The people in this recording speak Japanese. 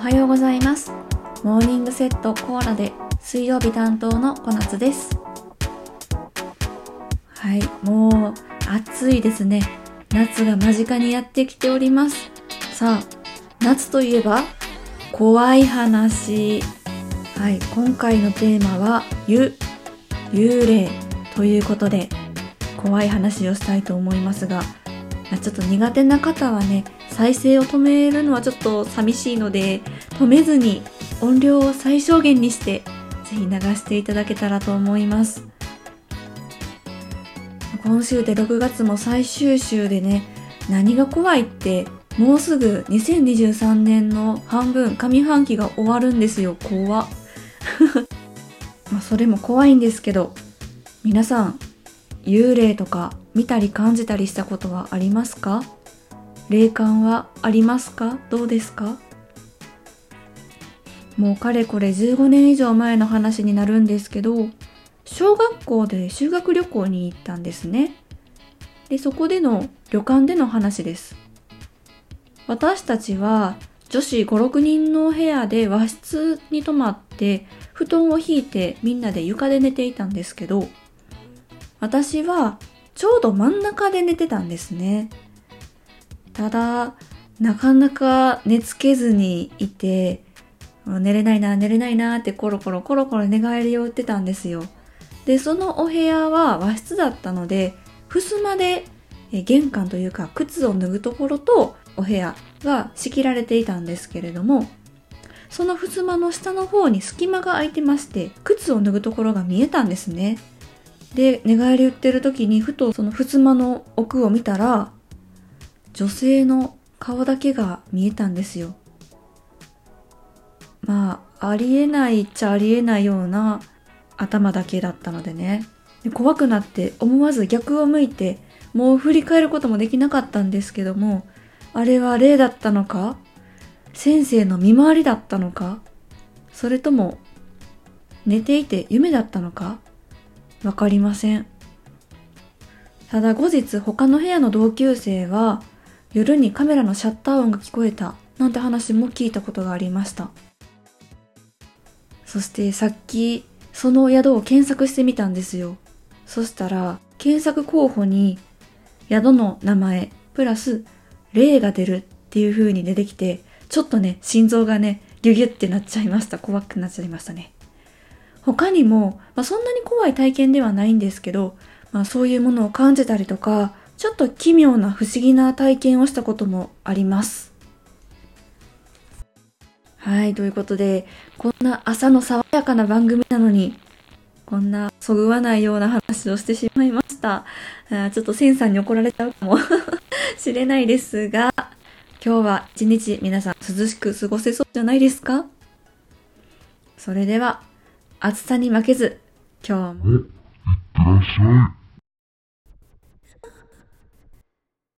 はようございます。モーニングセットコーラで水曜日担当の小夏です。はいもう暑いですね。夏が間近にやってきております。さあ夏といえば怖い話。はい今回のテーマはゆ幽霊ということで怖い話をしたいと思いますがちょっと苦手な方はね再生を止めるのはちょっと寂しいので止めずに音量を最小限にしてぜひ流していただけたらと思います。今週で6月も最終週でね何が怖いってもうすぐ2023年の半分上半期が終わるんですよ。怖 まあそれも怖いんですけど皆さん幽霊とか見たり感じたりしたことはありますか？霊感はありますか？どうですか？もうかれこれ15年以上前の話になるんですけど小学校で修学旅行に行ったんですね。でそこでの旅館での話です。私たちは女子56人の部屋で和室に泊まって布団を引いてみんなで床で寝ていたんですけど私はちょうど真ん中で寝てたんですね。ただ、なかなか寝つけずにいて、寝れないな、寝れないなってコロコロコロコロ寝返りを打ってたんですよ。で、そのお部屋は和室だったので、襖で玄関というか靴を脱ぐところとお部屋が仕切られていたんですけれども、その襖の下の方に隙間が空いてまして、靴を脱ぐところが見えたんですね。で寝返り打ってる時にふとその襖の奥を見たら女性の顔だけが見えたんですよ。まあありえないっちゃありえないような頭だけだったのでね。で怖くなって思わず逆を向いてもう振り返ることもできなかったんですけどもあれは霊だったのか？先生の見回りだったのか？それとも寝ていて夢だったのか？わかりません。ただ後日他の部屋の同級生は夜にカメラのシャッター音が聞こえたなんて話も聞いたことがありました。そしてさっきその宿を検索してみたんですよ。そしたら検索候補に宿の名前プラス霊が出るっていう風に出てきてちょっとね心臓がねギュギュってなっちゃいました。怖くなっちゃいましたね。他にも、まあ、そんなに怖い体験ではないんですけど、まあ、そういうものを感じたりとか、ちょっと奇妙な不思議な体験をしたこともあります。はい、ということで、こんな朝の爽やかな番組なのに、こんなそぐわないような話をしてしまいました。あちょっとセンさんに怒られちゃうかも しれないですが、今日は一日皆さん涼しく過ごせそうじゃないですか？それでは、暑さに負けず、今日も。いってらっしゃい。